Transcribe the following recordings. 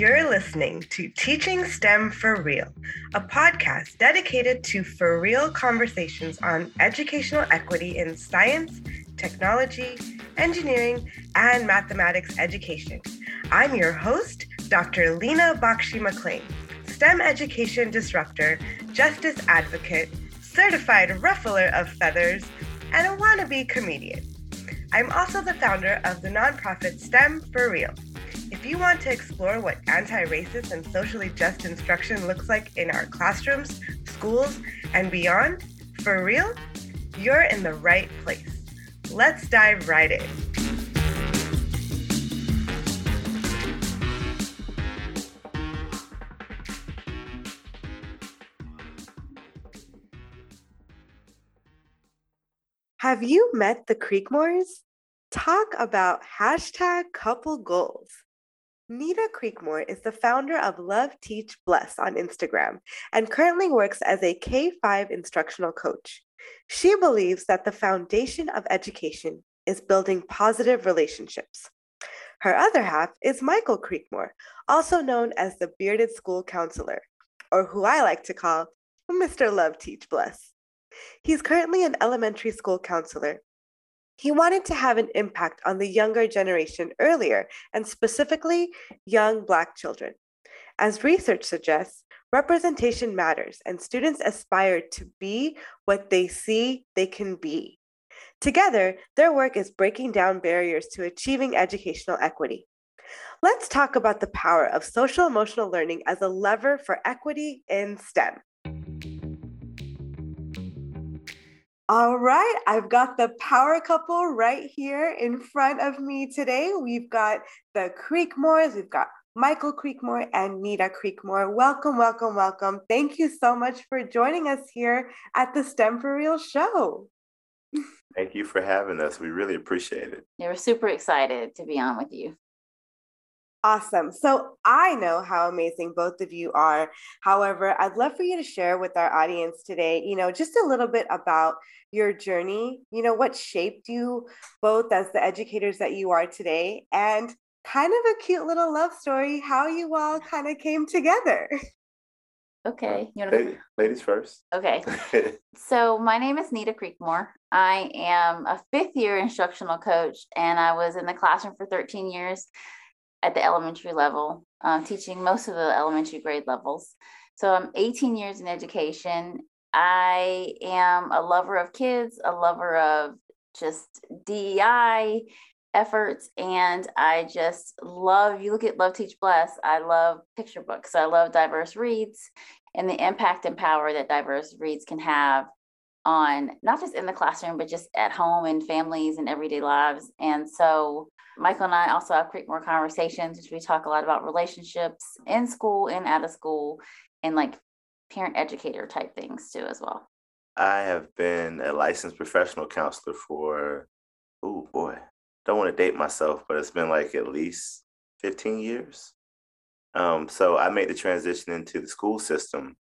You're listening to Teaching STEM for Real, a podcast dedicated to for real conversations on educational equity in science, technology, engineering, and mathematics education. I'm your host, Dr. Lena Bakshi McLean, STEM education disruptor, justice advocate, certified ruffler of feathers, and a wannabe comedian. I'm also the founder of the nonprofit STEM for Real. If you want to explore what anti racist and socially just instruction looks like in our classrooms, schools, and beyond, for real, you're in the right place. Let's dive right in. Have you met the Creekmores? Talk about hashtag couple goals. Nita Creekmore is the founder of Love Teach Bless on Instagram and currently works as a K 5 instructional coach. She believes that the foundation of education is building positive relationships. Her other half is Michael Creekmore, also known as the bearded school counselor, or who I like to call Mr. Love Teach Bless. He's currently an elementary school counselor. He wanted to have an impact on the younger generation earlier, and specifically young Black children. As research suggests, representation matters, and students aspire to be what they see they can be. Together, their work is breaking down barriers to achieving educational equity. Let's talk about the power of social emotional learning as a lever for equity in STEM. All right, I've got the power couple right here in front of me today. We've got the Creekmores, we've got Michael Creekmore and Nita Creekmore. Welcome, welcome, welcome. Thank you so much for joining us here at the STEM for Real show. Thank you for having us. We really appreciate it. Yeah, we're super excited to be on with you. Awesome. So I know how amazing both of you are. However, I'd love for you to share with our audience today, you know, just a little bit about your journey, you know, what shaped you both as the educators that you are today, and kind of a cute little love story, how you all kind of came together. Okay. You Lady, ladies first. Okay. so my name is Nita Creekmore. I am a fifth year instructional coach, and I was in the classroom for 13 years at the elementary level, uh, teaching most of the elementary grade levels. So I'm 18 years in education. I am a lover of kids, a lover of just DEI efforts, and I just love. You look at Love Teach Bless. I love picture books. I love diverse reads and the impact and power that diverse reads can have on not just in the classroom, but just at home and families and everyday lives. And so Michael and I also have Creekmore Conversations, which we talk a lot about relationships in school and out of school and like parent educator type things too as well. I have been a licensed professional counselor for, oh boy, don't want to date myself, but it's been like at least 15 years. Um, so I made the transition into the school system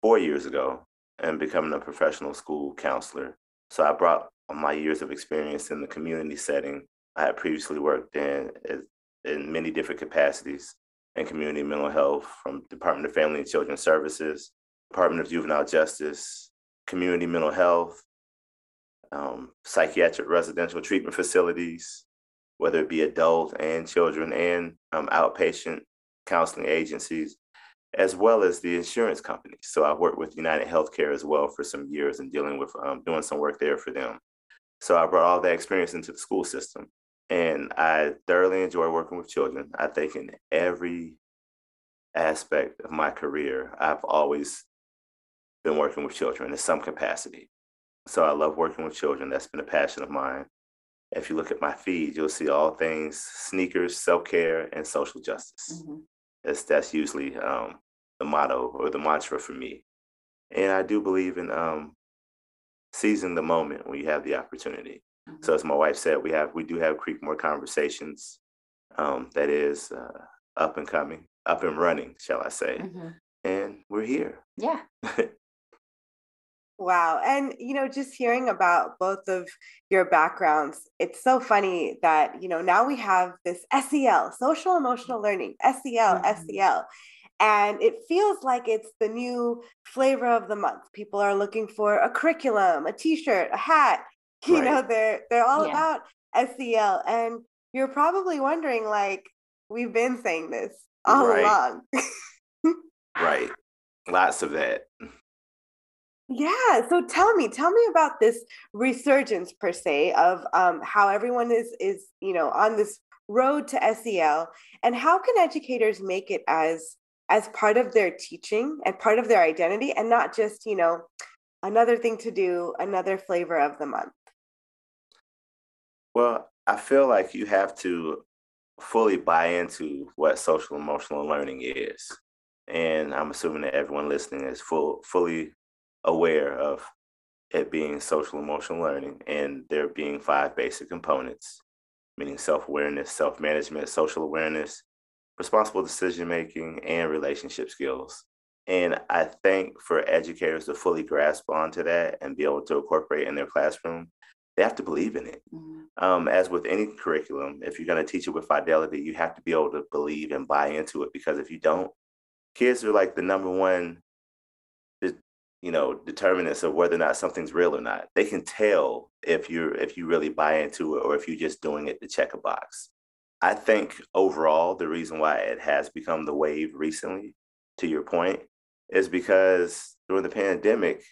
four years ago and becoming a professional school counselor. So I brought my years of experience in the community setting I had previously worked in in many different capacities in community mental health, from Department of Family and Children Services, Department of Juvenile Justice, community mental health, um, psychiatric residential treatment facilities, whether it be adult and children and um, outpatient counseling agencies, as well as the insurance companies. So I worked with United Healthcare as well for some years and dealing with um, doing some work there for them. So I brought all that experience into the school system. And I thoroughly enjoy working with children. I think in every aspect of my career, I've always been working with children in some capacity. So I love working with children. That's been a passion of mine. If you look at my feed, you'll see all things sneakers, self care, and social justice. Mm-hmm. That's, that's usually um, the motto or the mantra for me. And I do believe in um, seizing the moment when you have the opportunity. So as my wife said, we have we do have Creekmore conversations um, that is uh, up and coming, up and running, shall I say? Mm-hmm. And we're here. Yeah. Wow. And, you know, just hearing about both of your backgrounds, it's so funny that, you know, now we have this SEL, social emotional learning, SEL, mm-hmm. SEL. And it feels like it's the new flavor of the month. People are looking for a curriculum, a t-shirt, a hat. You right. know, they're they're all yeah. about SEL. And you're probably wondering, like, we've been saying this all right. along. right. Lots of that. Yeah. So tell me, tell me about this resurgence per se of um, how everyone is is you know on this road to SEL, and how can educators make it as as part of their teaching and part of their identity, and not just you know another thing to do, another flavor of the month. Well, I feel like you have to fully buy into what social emotional learning is. And I'm assuming that everyone listening is full fully aware of it being social emotional learning and there being five basic components, meaning self-awareness, self-management, social awareness, responsible decision making, and relationship skills. And I think for educators to fully grasp onto that and be able to incorporate in their classroom, they have to believe in it. Mm-hmm. Um, as with any curriculum, if you're going to teach it with fidelity, you have to be able to believe and buy into it because if you don't, kids are like the number one you know determinants of whether or not something's real or not they can tell if you're if you really buy into it or if you're just doing it to check a box i think overall the reason why it has become the wave recently to your point is because during the pandemic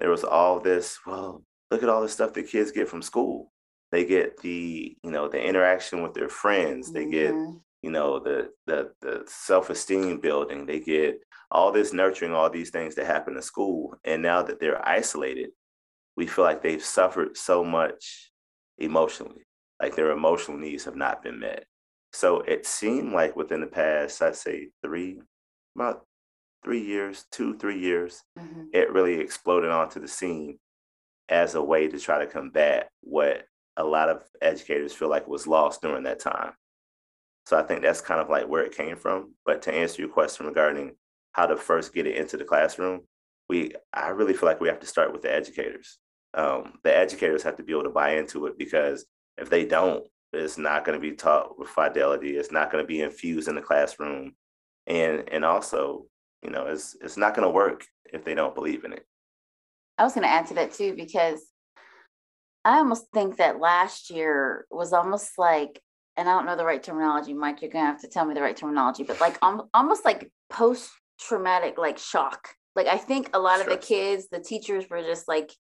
there was all this well look at all the stuff the kids get from school they get the you know the interaction with their friends they get mm-hmm. you know the the, the self-esteem building they get all this nurturing, all these things that happen in school. And now that they're isolated, we feel like they've suffered so much emotionally, like their emotional needs have not been met. So it seemed like within the past, I'd say three, about three years, two, three years, mm-hmm. it really exploded onto the scene as a way to try to combat what a lot of educators feel like was lost during that time. So I think that's kind of like where it came from. But to answer your question regarding how to first get it into the classroom, we I really feel like we have to start with the educators. Um, the educators have to be able to buy into it because if they don't, it's not going to be taught with fidelity. It's not going to be infused in the classroom, and and also, you know, it's it's not going to work if they don't believe in it. I was going to add to that too because I almost think that last year was almost like, and I don't know the right terminology, Mike. You're going to have to tell me the right terminology, but like almost like post traumatic like shock. Like I think a lot sure. of the kids, the teachers were just like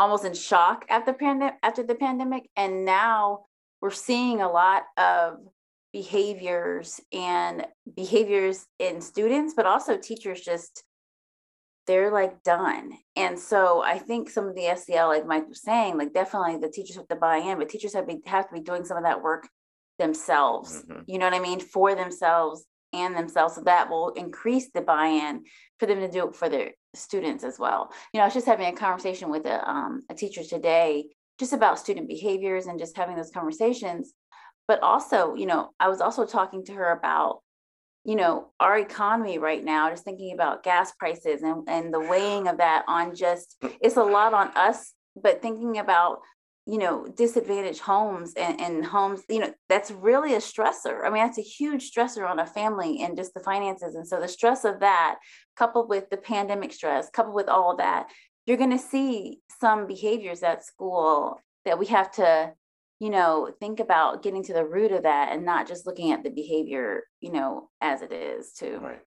almost in shock after pandemic after the pandemic and now we're seeing a lot of behaviors and behaviors in students but also teachers just they're like done and so i think some of the sel like mike was saying like definitely the teachers have to buy in but teachers have, be, have to be doing some of that work themselves mm-hmm. you know what i mean for themselves and themselves. So that will increase the buy-in for them to do it for their students as well. You know, I was just having a conversation with a, um, a teacher today just about student behaviors and just having those conversations. But also, you know, I was also talking to her about, you know, our economy right now, just thinking about gas prices and, and the weighing of that on just, mm. it's a lot on us, but thinking about you know disadvantaged homes and, and homes you know that's really a stressor. I mean that's a huge stressor on a family and just the finances. And so the stress of that coupled with the pandemic stress coupled with all that you're going to see some behaviors at school that we have to you know think about getting to the root of that and not just looking at the behavior you know as it is too right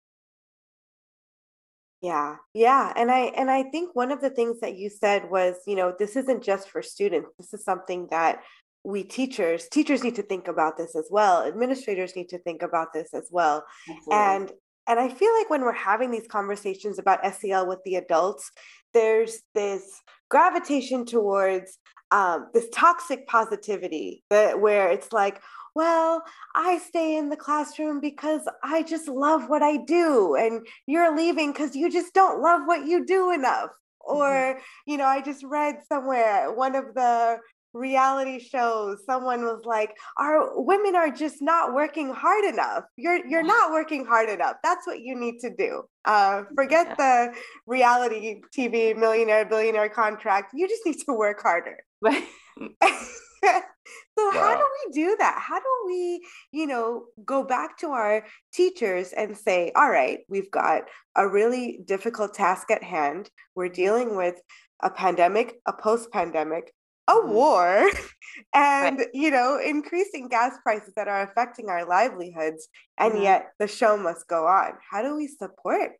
yeah, yeah. And I and I think one of the things that you said was, you know, this isn't just for students. This is something that we teachers, teachers need to think about this as well. Administrators need to think about this as well. Absolutely. And and I feel like when we're having these conversations about SEL with the adults, there's this gravitation towards um, this toxic positivity that where it's like, well, I stay in the classroom because I just love what I do. And you're leaving because you just don't love what you do enough. Mm-hmm. Or, you know, I just read somewhere one of the reality shows someone was like our women are just not working hard enough you're you're not working hard enough that's what you need to do uh, forget yeah. the reality tv millionaire billionaire contract you just need to work harder right so wow. how do we do that how do we you know go back to our teachers and say all right we've got a really difficult task at hand we're dealing with a pandemic a post-pandemic a mm-hmm. war and right. you know increasing gas prices that are affecting our livelihoods and mm-hmm. yet the show must go on how do we support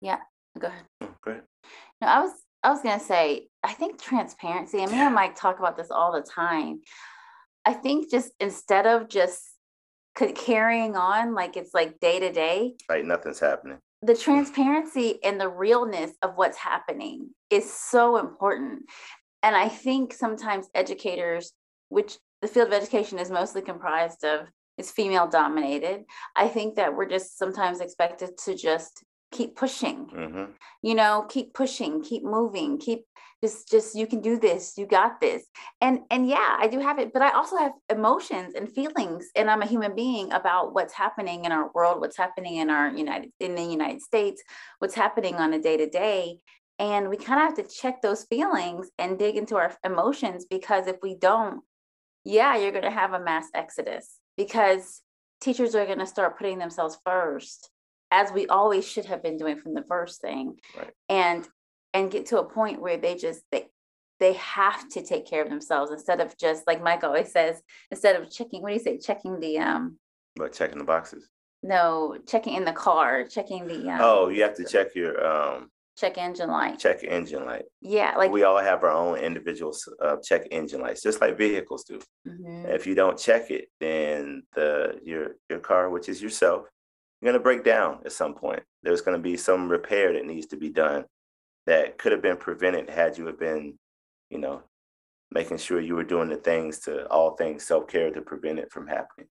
yeah go ahead oh, go ahead no i was I was gonna say, I think transparency, and me and Mike talk about this all the time. I think just instead of just carrying on like it's like day to day, right? Nothing's happening. The transparency and the realness of what's happening is so important. And I think sometimes educators, which the field of education is mostly comprised of, is female dominated. I think that we're just sometimes expected to just keep pushing. Mm-hmm. you know keep pushing keep moving keep just just you can do this you got this. And and yeah i do have it but i also have emotions and feelings and i'm a human being about what's happening in our world what's happening in our united in the united states what's happening on a day to day and we kind of have to check those feelings and dig into our emotions because if we don't yeah you're going to have a mass exodus because teachers are going to start putting themselves first as we always should have been doing from the first thing. Right. and and get to a point where they just they they have to take care of themselves instead of just like mike always says instead of checking what do you say checking the um but checking the boxes? no checking in the car checking the um, oh you have to check your um check engine light. check engine light. Yeah like we all have our own individual uh, check engine lights just like vehicles do. Mm-hmm. if you don't check it then the your your car which is yourself going to break down at some point. There's going to be some repair that needs to be done that could have been prevented had you have been, you know, making sure you were doing the things to all things self care to prevent it from happening.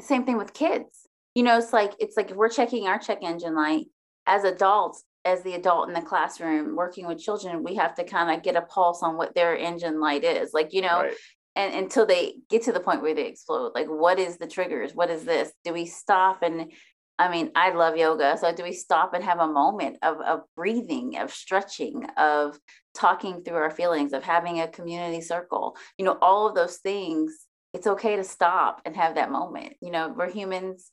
Same thing with kids. You know, it's like it's like if we're checking our check engine light as adults, as the adult in the classroom working with children, we have to kind of get a pulse on what their engine light is. Like, you know, right. and until they get to the point where they explode, like what is the triggers? What is this? Do we stop and I mean, I love yoga. So do we stop and have a moment of, of breathing, of stretching, of talking through our feelings, of having a community circle? You know, all of those things, it's okay to stop and have that moment. You know, we're humans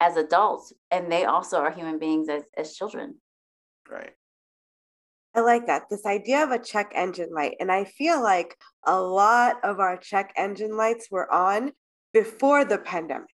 as adults, and they also are human beings as, as children. Right. I like that. This idea of a check engine light. And I feel like a lot of our check engine lights were on before the pandemic.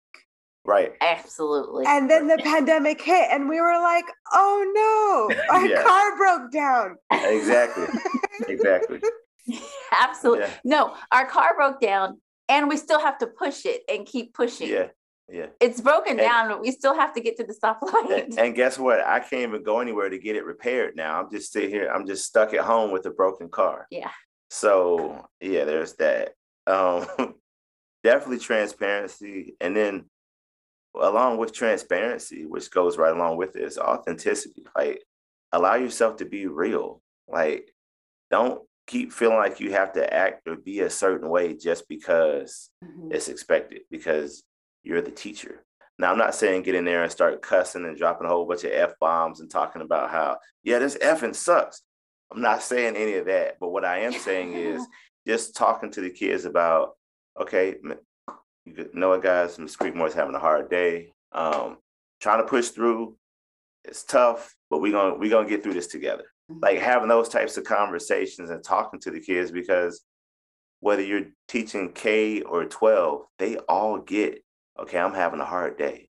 Right. Absolutely. And then the pandemic hit, and we were like, oh no, our yeah. car broke down. Exactly. exactly. Absolutely. Yeah. No, our car broke down, and we still have to push it and keep pushing. Yeah. Yeah. It's broken and, down, but we still have to get to the stoplight. And, and, guess what? I can't even go anywhere to get it repaired now. I'm just sitting here. I'm just stuck at home with a broken car. Yeah. So yeah, there's that. Um, definitely transparency, and then along with transparency, which goes right along with this authenticity. Like, allow yourself to be real. Like, don't keep feeling like you have to act or be a certain way just because mm-hmm. it's expected, because you're the teacher. Now, I'm not saying get in there and start cussing and dropping a whole bunch of F bombs and talking about how, yeah, this effing sucks. I'm not saying any of that. But what I am saying is just talking to the kids about, okay, you know what, guys, Miss Creekmore's having a hard day. Um, trying to push through. It's tough, but we're gonna we're gonna get through this together. Mm-hmm. Like having those types of conversations and talking to the kids because whether you're teaching K or 12, they all get, okay, I'm having a hard day.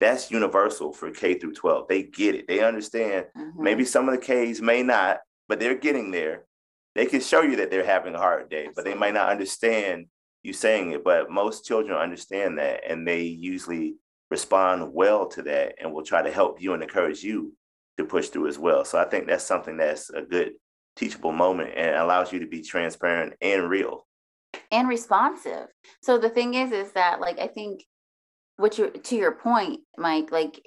That's universal for K through 12. They get it. They understand. Mm-hmm. Maybe some of the Ks may not, but they're getting there. They can show you that they're having a hard day, but they might not understand you saying it, but most children understand that and they usually respond well to that and will try to help you and encourage you to push through as well. So I think that's something that's a good teachable moment and allows you to be transparent and real and responsive. So the thing is is that like I think what you to your point, Mike, like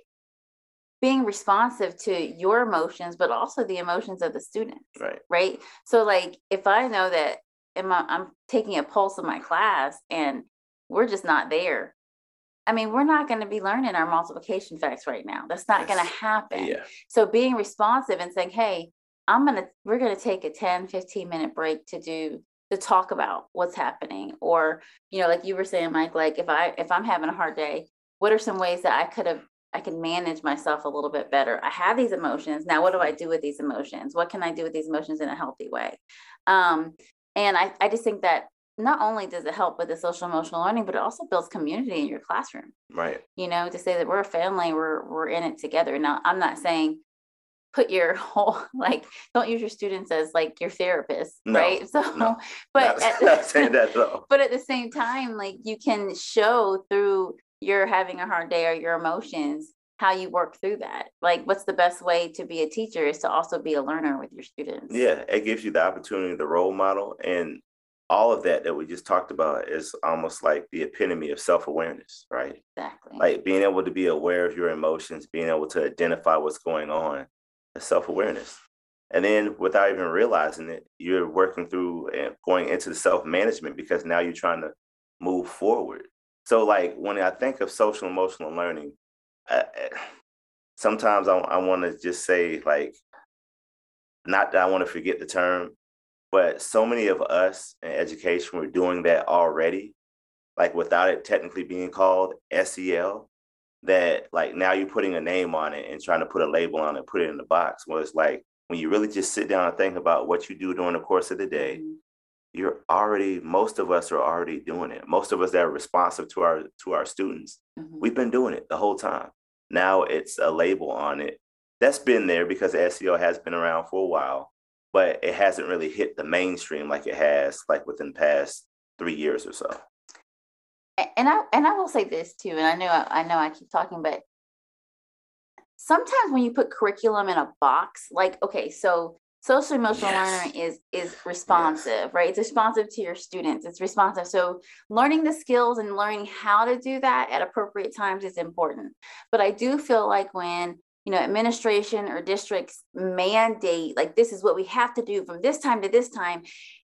being responsive to your emotions but also the emotions of the students. Right. Right? So like if I know that am I, I'm taking a pulse of my class and we're just not there. I mean, we're not going to be learning our multiplication facts right now. That's not going to happen. Yeah. So being responsive and saying, hey, I'm going to, we're going to take a 10, 15 minute break to do, to talk about what's happening. Or, you know, like you were saying, Mike, like if I, if I'm having a hard day, what are some ways that I could have, I can manage myself a little bit better? I have these emotions. Now, what do I do with these emotions? What can I do with these emotions in a healthy way? Um, and I, I just think that not only does it help with the social emotional learning, but it also builds community in your classroom. Right. You know, to say that we're a family, we're we're in it together. Now, I'm not saying put your whole like don't use your students as like your therapist, No, right? So, no. but not, at, not saying that though. but at the same time, like you can show through you're having a hard day or your emotions how you work through that. Like, what's the best way to be a teacher is to also be a learner with your students. Yeah, it gives you the opportunity, the role model, and all of that that we just talked about is almost like the epitome of self-awareness, right? exactly. Like being able to be aware of your emotions, being able to identify what's going on, is self-awareness. And then without even realizing it, you're working through and going into the self-management because now you're trying to move forward. So like when I think of social emotional learning, I, sometimes I, I want to just say like, not that I want to forget the term, but so many of us in education were doing that already, like without it technically being called SEL. That like now you're putting a name on it and trying to put a label on it, put it in the box. Well, it's like when you really just sit down and think about what you do during the course of the day, Mhm. you're already most of us are already doing it. Most of us that are responsive to our to our students, Mhm. we've been doing it the whole time. Now it's a label on it that's been there because SEL has been around for a while, but it hasn't really hit the mainstream like it has like within past three years or so. And I and I will say this too, and I know I know I keep talking, but sometimes when you put curriculum in a box, like okay, so social emotional Yes. learning is is responsive, right? It's responsive to your students. It's responsive. So learning the skills and learning how to do that at appropriate times is important. But I do feel like when you know administration or districts mandate like this is what we have to do from this time to this time,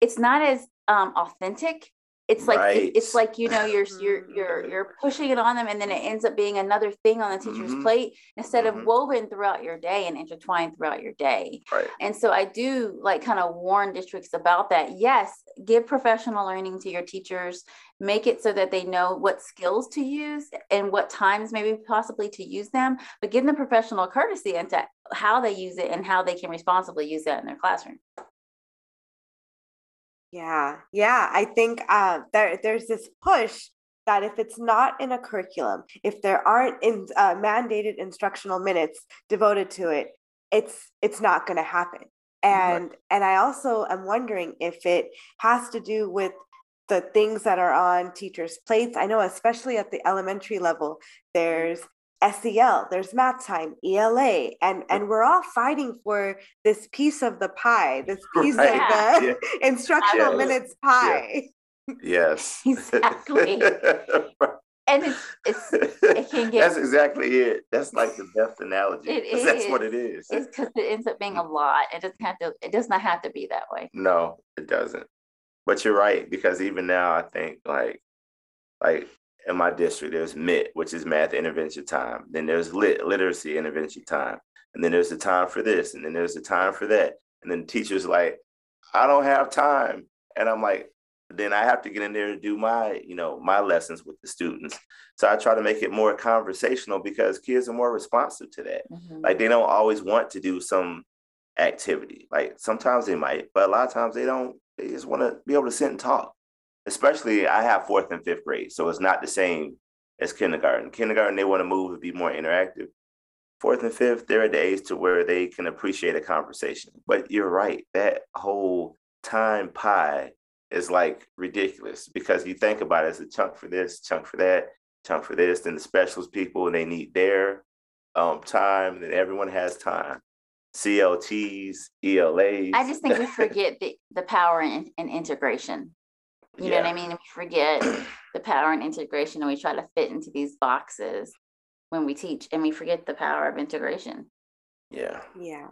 it's not as um, authentic it's like it- it's like you know you're you're you're you're pushing it on them and then it ends up being another thing on the teacher's Mhm. plate instead Mhm. of woven throughout your day and intertwined throughout your day Right. and so i do like kind of warn districts about that yes give professional learning to your teachers make it so that they know what skills to use and what times maybe possibly to use them but give them professional courtesy into how they use it and how they can responsibly use that in their classroom Yeah, yeah. I think uh, there there's this push that if it's not in a curriculum, if there aren't in, uh, mandated instructional minutes devoted to it, it's it's not going to happen. And and I also am wondering if it has to do with the things that are on teachers' plates. I know, especially at the elementary level, there's SEL, there's math time, ELA, and and we're all fighting for this piece of the pie, this piece Right. of the Yeah. instructional Yes. minutes pie. Yes. Exactly. and it's it's it can get That's exactly it. That's like the best analogy. It 'cause That's what it is. it's because it ends up being a lot. It doesn't have to. It does not have to be that way. No, it doesn't. But you're right because even now, I think like, like in my district, there's MIT, which is math intervention time. Then there's lit literacy intervention time, and then there's the time for this, and then there's the time for that. And then the teacher's like, I don't have time, and I'm like, then I have to get in there and do my, you know, my lessons with the students. So I try to make it more conversational because kids are more responsive to that Mhm. like they don't always want to do some activity like sometimes they might but a lot of times they don't they just want to be able to sit and talk especially i have fourth and fifth grade so it's not the same as kindergarten kindergarten they want to move and be more interactive fourth and fifth they're at the age to where they can appreciate a conversation but you're right that whole time pie is like ridiculous because you think about it as a chunk for this chunk for that chunk for this then the specialist people they need their um, time, then everyone has time. CLTs, ELAs. I just think we forget the the power in, in integration. You know what I mean? We forget the power and integration, and we try to fit into these boxes when we teach, and we forget the power of integration. Yeah. Yeah.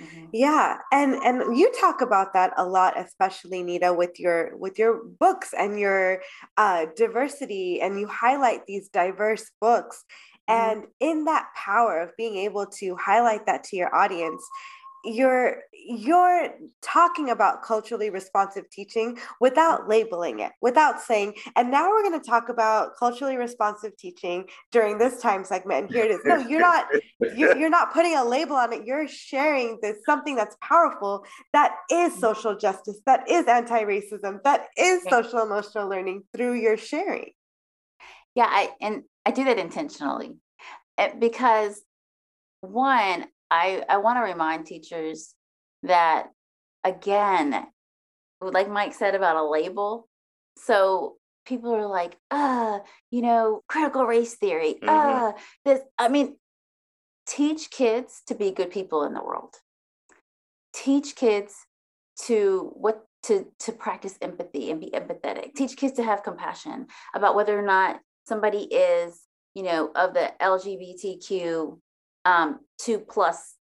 Mm-hmm. Yeah, and and you talk about that a lot, especially Nita, with your with your books and your uh, diversity, and you highlight these diverse books. Mm-hmm. And in that power of being able to highlight that to your audience, you're you're talking about culturally responsive teaching without labeling it without saying and now we're going to talk about culturally responsive teaching during this time segment and here it is. No you're not you're, you're not putting a label on it. You're sharing this something that's powerful that is mm-hmm. social justice that is anti-racism that is social emotional learning through your sharing. Yeah i and i do that intentionally eh, because one I, I want to remind teachers that, again, like Mike said about a label. So people are like, uh, you know, critical race theory, mm-hmm. uh, this, I mean, teach kids to be good people in the world. Teach kids to what to to practice empathy and be empathetic. Teach kids to have compassion about whether or not somebody is, you know, of the LGBTQ um, two plus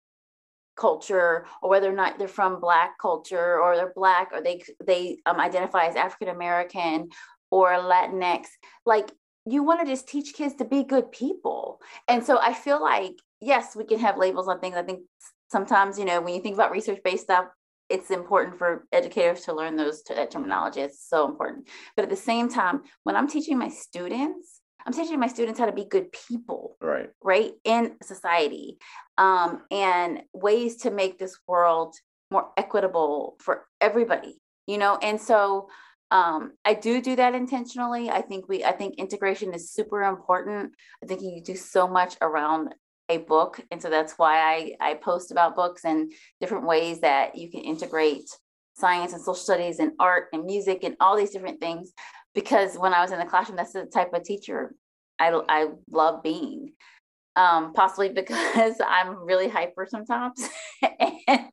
culture or whether or not they're from black culture or they're black or they they um, identify as african american or latinx like you want to just teach kids to be good people. And so i feel like yes we can have labels on things. I think sometimes you know when you think about research based stuff it's important for educators to learn those that terminology. It's so important. But at the same time when i'm teaching my students I'm teaching my students how to be good people, right? Right in society, um, and ways to make this world more equitable for everybody. You know, and so um, I do do that intentionally. I think we, I think integration is super important. I think you do so much around a book, and so that's why I I post about books and different ways that you can integrate science and social studies and art and music and all these different things because when I was in the classroom, that's the type of teacher I, I love being. Um, possibly because I'm really hyper sometimes and,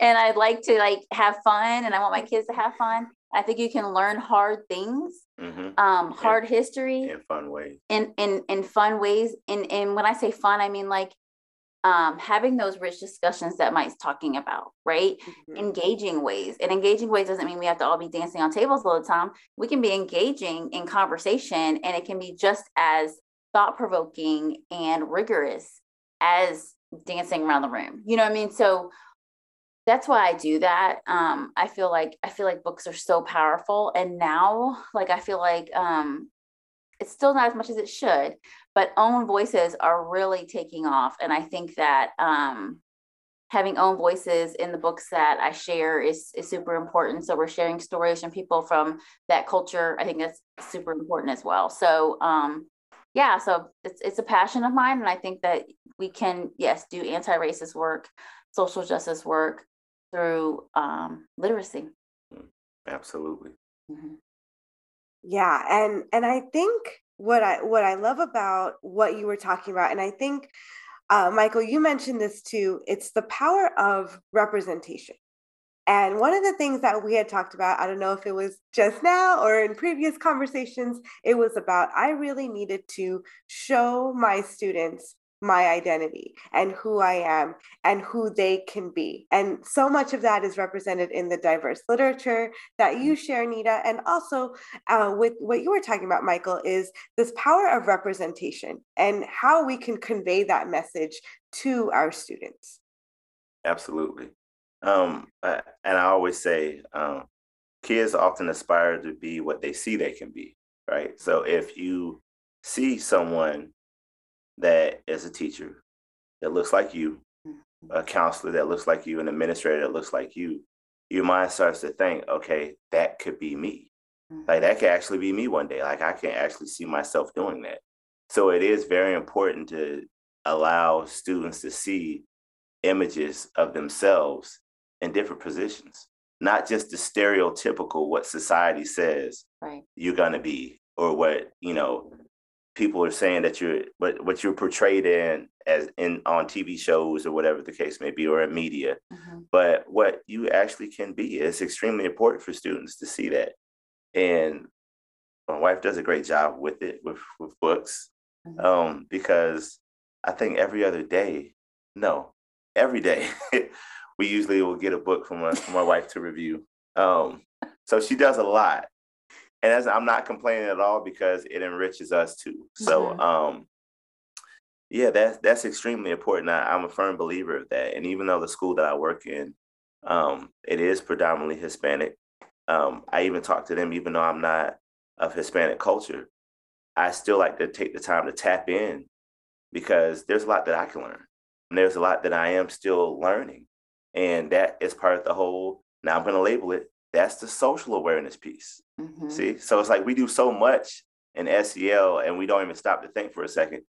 and I like to like have fun and I want my kids to have fun. I think you can learn hard things, mm-hmm. um, hard in, history in fun ways. In in in fun ways. And and when I say fun, I mean like um, having those rich discussions that Mike's talking about, right? Mm-hmm. Engaging ways. And engaging ways doesn't mean we have to all be dancing on tables all the time. We can be engaging in conversation and it can be just as thought provoking and rigorous as dancing around the room. You know what I mean? So that's why I do that. Um, I feel like I feel like books are so powerful. And now, like I feel like um it's still not as much as it should, but own voices are really taking off. And I think that um, having own voices in the books that I share is, is super important. So we're sharing stories from people from that culture. I think that's super important as well. So um, yeah, so it's it's a passion of mine, and I think that we can yes do anti-racist work, social justice work through um, literacy. Absolutely. Mm-hmm. Yeah, and and I think what I what I love about what you were talking about, and I think uh, Michael, you mentioned this too. It's the power of representation. And one of the things that we had talked about, I don't know if it was just now or in previous conversations, it was about I really needed to show my students my identity and who I am and who they can be. And so much of that is represented in the diverse literature that you share, Nita. And also uh, with what you were talking about, Michael, is this power of representation and how we can convey that message to our students. Absolutely. Um, and I always say, um, kids often aspire to be what they see they can be, right? So if you see someone that is a teacher that looks like you, mm-hmm. a counselor that looks like you, an administrator that looks like you, your mind starts to think, okay, that could be me. Like mm-hmm. that could actually be me one day. Like I can actually see myself doing that. So it is very important to allow students to see images of themselves in different positions, not just the stereotypical what society says right. you're gonna be, or what you know people are saying that you're what what you're portrayed in as in on TV shows or whatever the case may be or in media. Mm-hmm. But what you actually can be is extremely important for students to see that. And my wife does a great job with it with with books. Mm-hmm. Um, because I think every other day, no, every day we usually will get a book from, a, from my wife to review. Um, so she does a lot. And as I'm not complaining at all because it enriches us too. So mm-hmm. um, yeah, that's that's extremely important. I, am a firm believer of that. And even though the school that I work in, um, it is predominantly Hispanic, um, I even talk to them, even though I'm not of Hispanic culture, I still like to take the time to tap in because there's a lot that I can learn. And there's a lot that I am still learning. And that is part of the whole, now I'm going to label it, that's the social awareness piece. Mm-hmm. See? So it's like we do so much in SEL and we don't even stop to think for a second.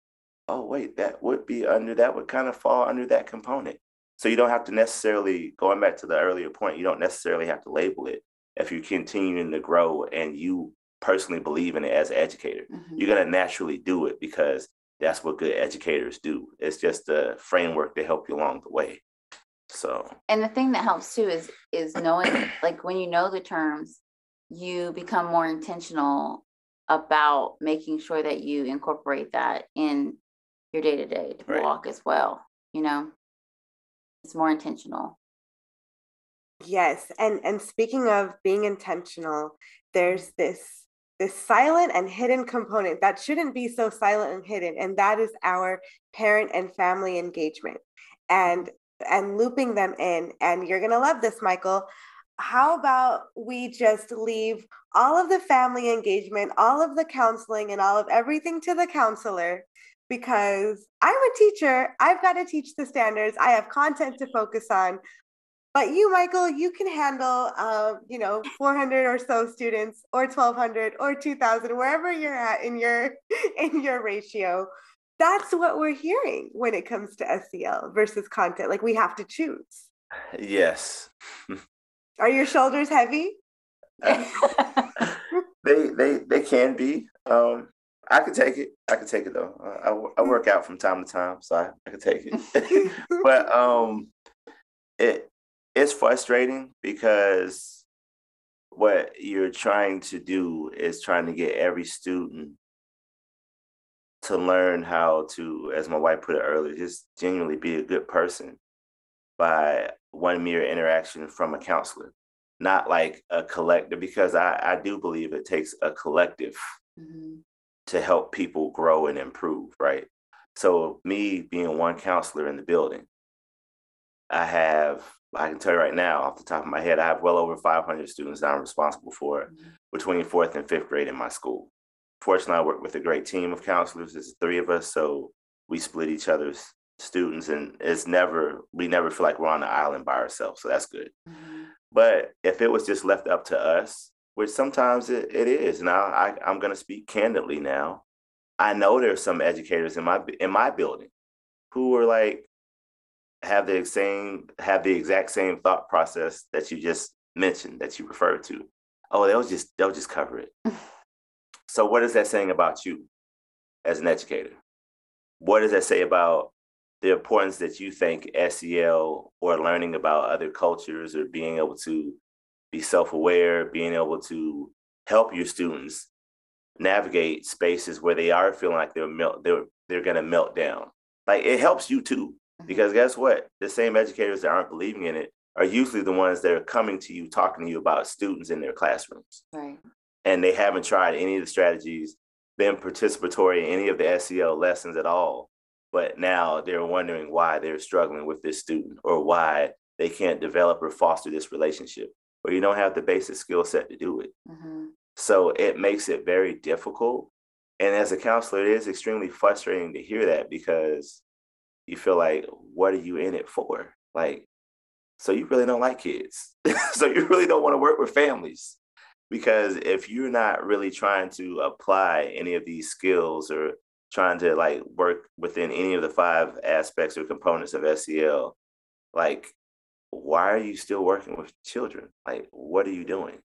Oh, wait, that would be under, that would kind of fall under that component. So you don't have to necessarily, going back to the earlier point, you don't necessarily have to label it. If you're continuing to grow and you personally believe in it as an educator, mm-hmm. you're going to naturally do it because that's what good educators do. It's just a framework to help you along the way. So and the thing that helps too is is knowing like when you know the terms, you become more intentional about making sure that you incorporate that in your day to day walk as well. You know, it's more intentional. Yes, and and speaking of being intentional, mm-hmm. there's this this silent and hidden component that shouldn't be so silent and hidden and that is our parent and family engagement and and looping them in and you're going to love this michael how about we just leave all of the family engagement all of the counseling and all of everything to the counselor because I'm a teacher. I've got to teach the standards. I have content to focus on. But you, Michael, you can handle, uh, you know, 400 or so students, or 1,200, or 2,000, wherever you're at in your in your ratio. That's what we're hearing when it comes to SEL versus content. Like we have to choose. Yes. Are your shoulders heavy? they they they can be. Um, I can take it. I can take it though. I, I work out from time to time, so I, I can take it. but um, it it's frustrating because what you're trying to do is trying to get every student to learn how to, as my wife put it earlier, just genuinely be a good person by one mere interaction from a counselor, not like a collective, because I, I do believe it takes a collective mm-hmm. to help people grow and improve, right? So, me being one counselor in the building, I have I can tell you right now, off the top of my head, I have well over 500 students that I'm responsible for mm-hmm. between fourth and fifth grade in my school. Fortunately, I work with a great team of counselors. There's three of us, so we split each other's students, and it's never we never feel like we're on the island by ourselves. So that's good. Mm-hmm. But if it was just left up to us, which sometimes it, it is, now I, I'm going to speak candidly now. I know there's some educators in my in my building who are like, have the same have the exact same thought process that you just mentioned that you referred to. Oh, they'll just they'll just cover it. so what is that saying about you as an educator? What does that say about the importance that you think SEL or learning about other cultures or being able to be self-aware, being able to help your students navigate spaces where they are feeling like they're melt they're they're gonna melt down. Like it helps you too. Mm-hmm. Because guess what? The same educators that aren't believing in it are usually the ones that are coming to you, talking to you about students in their classrooms. Right. And they haven't tried any of the strategies, been participatory in any of the SEL lessons at all. But now they're wondering why they're struggling with this student or why they can't develop or foster this relationship, or you don't have the basic skill set to do it. Mm-hmm. So it makes it very difficult. And as a counselor, it is extremely frustrating to hear that because you feel like, what are you in it for? Like, so you really don't like kids. so you really don't want to work with families. Because if you're not really trying to apply any of these skills or trying to like work within any of the five aspects or components of SEL, like, why are you still working with children? Like, what are you doing?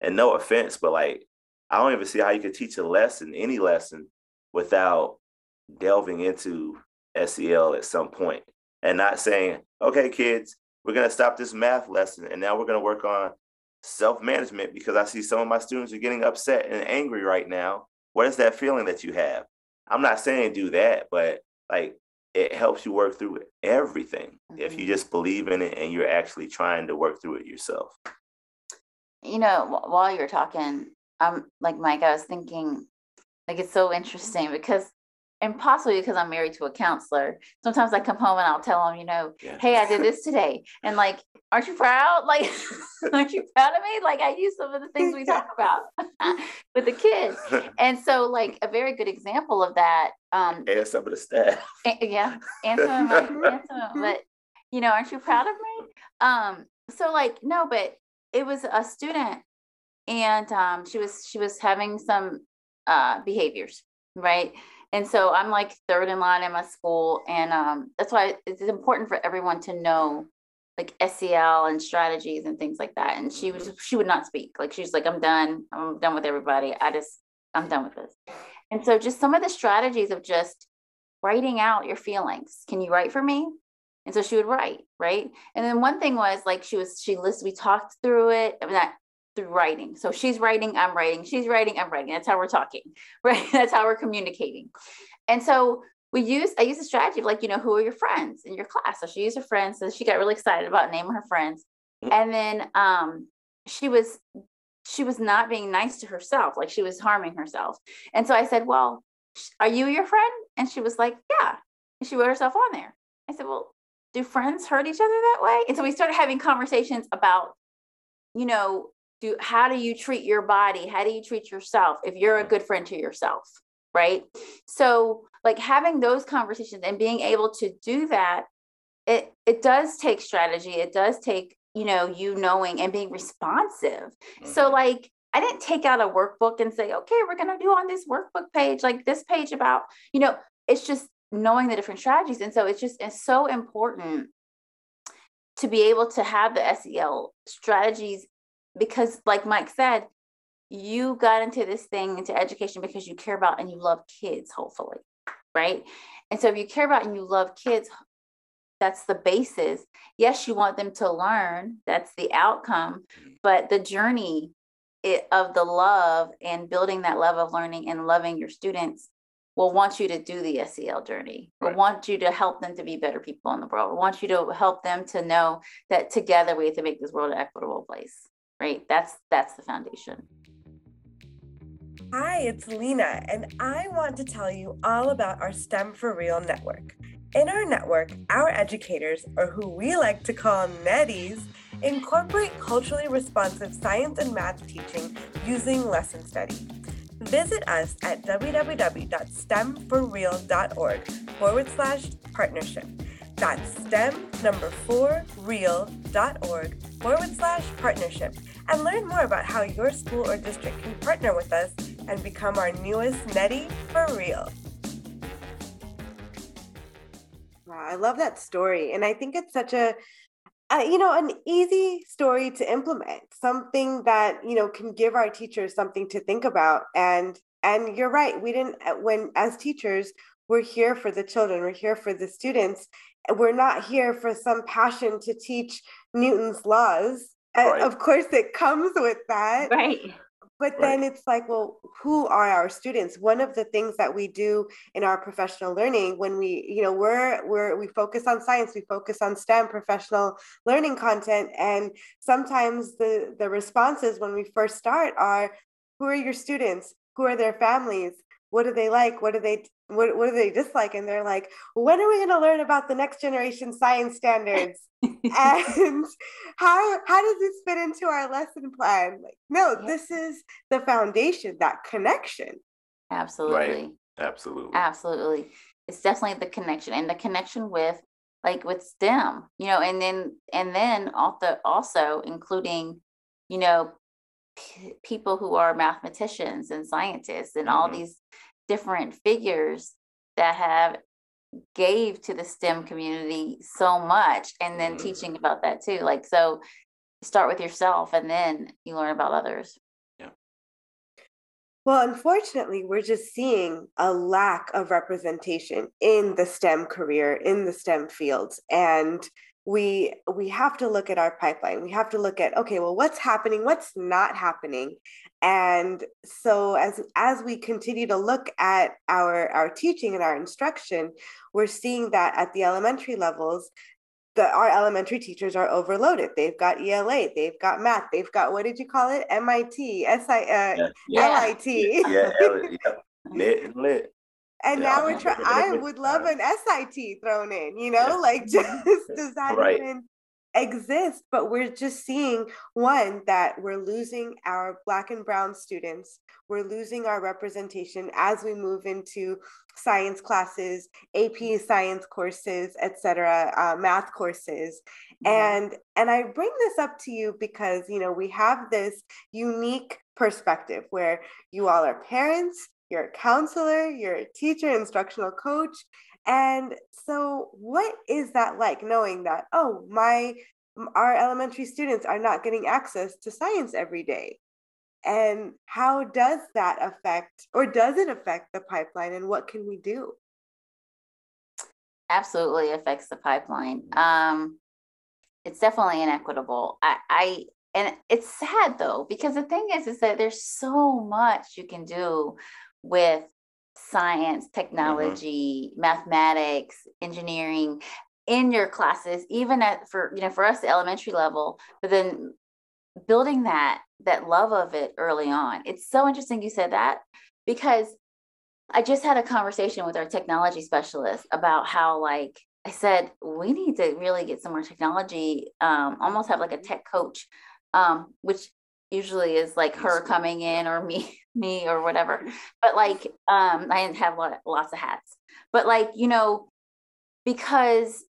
And no offense, but like, I don't even see how you could teach a lesson, any lesson, without delving into SEL at some point and not saying, okay, kids, we're to stop this math lesson and now we're to work on self management because I see some of my students are getting upset and angry right now. What is that feeling that you have? I'm not saying do that, but like it helps you work through everything mm-hmm. if you mm-hmm. just believe in it and you're actually trying to work through it yourself. You know, while you're talking, um, like Mike, I was thinking, like it's so interesting because and possibly because I'm married to a counselor, sometimes I come home and I'll tell them, you know, yeah. hey, I did this today. And like, aren't you proud? Like, aren't you proud of me? Like, I use some of the things we talk about with the kids. And so, like, a very good example of that. Um, and some of the staff. And, yeah. And some of my, and some of, but, you know, aren't you proud of me? Um, so, like, no, but it was a student and um, she was she was having some uh, behaviors right and so I'm like third in line in my school. And um, that's why it's important for everyone to know like SEL and strategies and things like that. And she was, she would not speak. Like she's like, I'm done. I'm done with everybody. I just, I'm done with this. And so just some of the strategies of just writing out your feelings. Can you write for me? And so she would write, right? And then one thing was like she was, she listened, we talked through it. I mean, not through writing. So she's writing, I'm writing, she's writing, I'm writing. That's how we're talking, right? That's how we're communicating. And so we use, I use a strategy of like, you know, who are your friends in your class? So she used her friends. So she got really excited about naming her friends. Mm-hmm. And then um, she was, she was not being nice to herself. Like she was harming herself. And so I said, well, are you your friend? And she was like, yeah. And she wrote herself on there. I said, well, do friends hurt each other that way? And so we started having conversations about, you know, do how do you treat your body? How do you treat yourself if you're a good friend to yourself right? So like having those conversations and being able to do that it it does take strategy. It does take you know you knowing and being responsive. Mm-hmm. so like i didn't take out a workbook and say okay we're going to do on this workbook page like this page about you know it's just knowing the different strategies. And so it's just it's so important to be able to have the SEL strategies because like mike said you got into this thing into education because you care about and you love kids hopefully right and so if you care about and you love kids that's the basis yes you want them to learn that's the outcome mm. but the journey of the love and building that love of learning and loving your students will want you to do the SEL journey. Right. Will want you to help them to be better people in the world. Will want you to help them to know that together we have to make this world an equitable place right? That's that's the foundation. Hi, it's Lena, and I want to tell you all about our STEM for Real network. In our network, our educators, or who we like to call netties, incorporate culturally responsive science and math teaching using lesson study. Visit us at www.stemforreal.org forward slash partnership. That's STEM number four real.org forward slash partnership and learn more about how your school or district can partner with us and become our newest Netty for real. Wow, I love that story. And I think it's such a, uh, you know, an easy story to implement, something that, you know, can give our teachers something to think about. And and you're right, we didn't uh, when as teachers, we're here for the children, we're here for the students. We're not here for some passion to teach Newton's laws Right. Of course, it comes with that. Right. But then it's like, well, who are our students? One of the things that we do in our professional learning when we, you know, we're we're we focus on science, we focus on STEM professional learning content. And sometimes the the responses when we first start are, who are your students? Who are their families? What do they like? What do they what, what do they dislike? And they're like, when are we going to learn about the next generation science standards? and how how does this fit into our lesson plan? Like, no, this is the foundation, that connection. Absolutely. Right. Absolutely. Absolutely. It's definitely the connection and the connection with like with STEM, you know, and then and then also also including, you know, p- people who are mathematicians and scientists and mm-hmm. all these different figures that have gave to the STEM community so much and then mm-hmm. teaching about that too. Like, so start with yourself and then you learn about others. Yeah. Well, unfortunately, we're just seeing a lack of representation in the STEM career, in the STEM fields. And we we have to look at our pipeline. We have to look at okay well what's happening? What's not happening? And so as as we continue to look at our our teaching and our instruction we're seeing that at the elementary levels the our elementary teachers are overloaded. They've got ela they've got math they've got what did you call it? Mit si uh, yeah, yeah. lit yeah, yeah, lit lit and yeah, now we're trying i would love an sit thrown in you know yeah. like just does that right. even exist but we're just seeing one that we're losing our black and brown students we're losing our representation as we move into science classes ap science courses etc uh, math courses mm-hmm. and and i bring this up to you because you know we have this unique perspective where you all are parents you're a counselor, you're a teacher, instructional coach. And so, what is that like knowing that, oh, my our elementary students are not getting access to science every day? And how does that affect, or does it affect the pipeline, and what can we do? Absolutely affects the pipeline. Um, it's definitely inequitable. I, I and it's sad though because the thing is is that there's so much you can do with science, mm-hmm. technology, mm-hmm. mathematics, engineering in your classes, even at for you know for us the elementary level, but then building that that love of it early on. It's so interesting you said that because I just had a conversation with our technology specialist about how like I said we need to really get some more technology, um, almost have like a tech coach, um, which usually is like her coming in or me me or whatever but like um i didn't have lots of hats but like you know because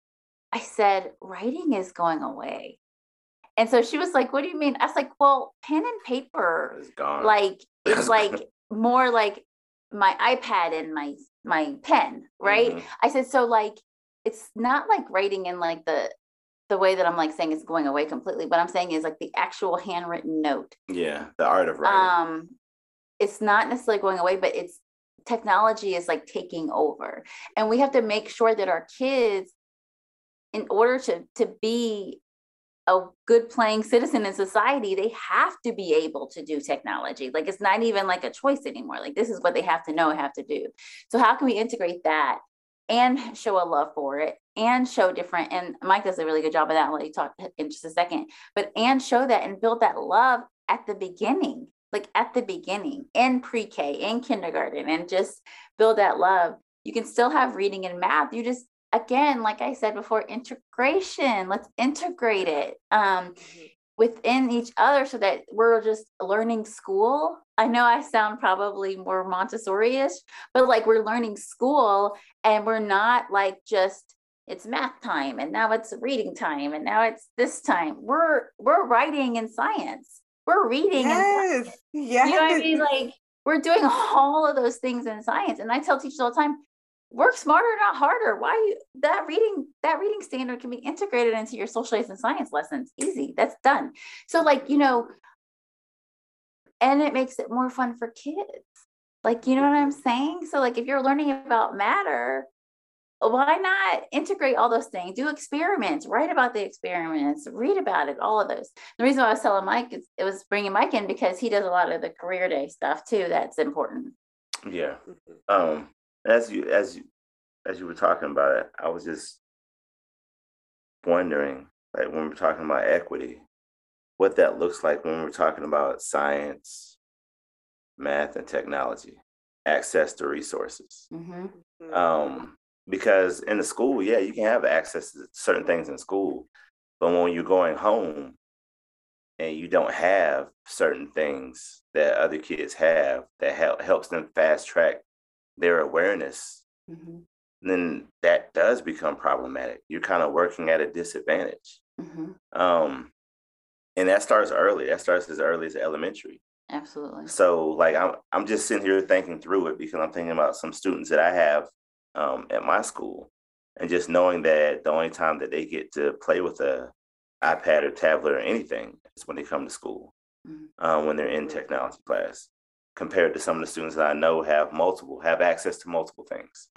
i said writing is going away and so she was like what do you mean i was like well pen and paper it's gone. like it's like more like my ipad and my my pen right mm-hmm. i said so like it's not like writing in like the the way that I'm like saying it's going away completely. What I'm saying is like the actual handwritten note. Yeah, the art of writing. Um, it's not necessarily going away, but it's technology is like taking over, and we have to make sure that our kids, in order to to be a good playing citizen in society, they have to be able to do technology. Like it's not even like a choice anymore. Like this is what they have to know, have to do. So how can we integrate that and show a love for it and show different and mike does a really good job of that i'll let you talk in just a second but and show that and build that love at the beginning like at the beginning in pre-k in kindergarten and just build that love you can still have reading and math you just again like i said before integration let's integrate it um, mm-hmm. within each other so that we're just learning school I know I sound probably more Montessori-ish, but like we're learning school and we're not like just it's math time and now it's reading time and now it's this time. We're we're writing in science. We're reading yes. Yes. You know what I mean? Like we're doing all of those things in science. And I tell teachers all the time, work smarter, not harder. Why you, that reading that reading standard can be integrated into your social studies and science lessons. Easy. That's done. So like, you know, and it makes it more fun for kids. Like, you know what I'm saying? So, like, if you're learning about matter, why not integrate all those things? Do experiments, write about the experiments, read about it, all of those. The reason why I was telling Mike is it was bringing Mike in because he does a lot of the career day stuff too. That's important. Yeah. Um, as you as you as you were talking about it, I was just wondering, like when we're talking about equity, what that looks like when we're talking about science, math, and technology, access to resources. Mm-hmm. mm-hmm. Um, because in the school, yeah, you can have access to certain things in school, but when you're going home and you don't have certain things that other kids have that help, helps them fast track their awareness, mm-hmm. then that does become problematic. You're kind of working at a disadvantage. Mm-hmm. Um, and that starts early. That starts as early as elementary. Absolutely. So like I'm I'm just sitting here thinking through it because I'm thinking about some students that I have um, at my school, and just knowing that the only time that they get to play with a iPad or tablet or anything is when they come to school, mm-hmm. um, when they're in technology class, compared to some of the students that I know have multiple have access to multiple things.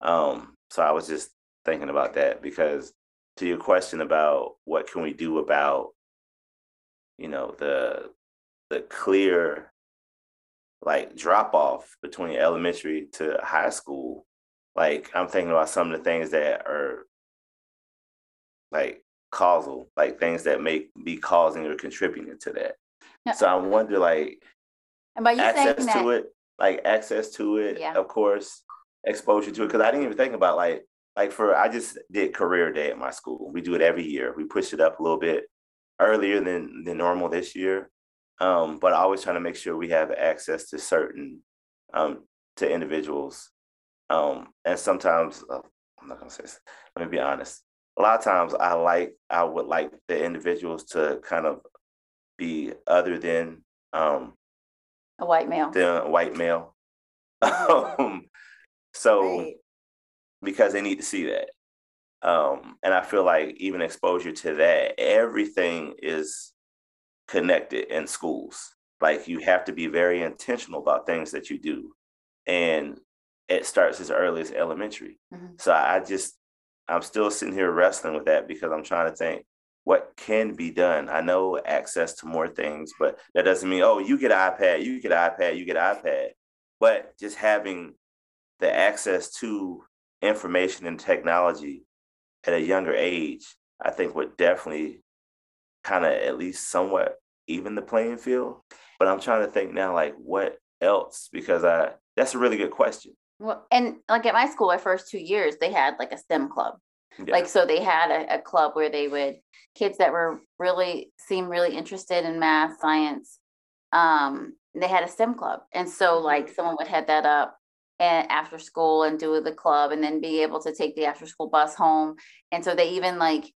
Um, so I was just thinking about that because to your question about what can we do about, you know, the the clear like drop off between elementary to high school, like I'm thinking about some of the things that are like causal, like things that may be causing or contributing to that. No. So I wonder, like, And by you saying access that, to it, like access to it, Yeah. of course, exposure to it. Because I didn't even think about like, like for I just did career day at my school. We do it every year. We push it up a little bit earlier than than normal this year. Um, but I always trying to make sure we have access to certain um, to individuals. Um, and sometimes uh, I'm not gonna say. This. Let me be honest. A lot of times I like I would like the individuals to kind of be other than um, a white male. the white male. um, so Right. because they need to see that. Um, and I feel like even exposure to that, everything is connected in schools. Like you have to be very intentional about things that you do. And it starts as early as elementary. Mhm. So I just, I'm still sitting here wrestling with that because I'm trying to think what can be done. I know access to more things, but that doesn't mean, oh, you get an iPad, you get an iPad, you get an iPad. But just having the access to information and technology at a younger age, I think would definitely kind of at least somewhat even the playing field. But I'm trying to think now, like what else? Because I that's a really good question. Well, and like at my school, my first two years, they had like a STEM club. Yeah. Like so they had a, a club where they would kids that were really seemed really interested in math, science. Um, they had a STEM club. And so like someone would head that up and after school and do the club and then be able to take the after school bus home. And so they even like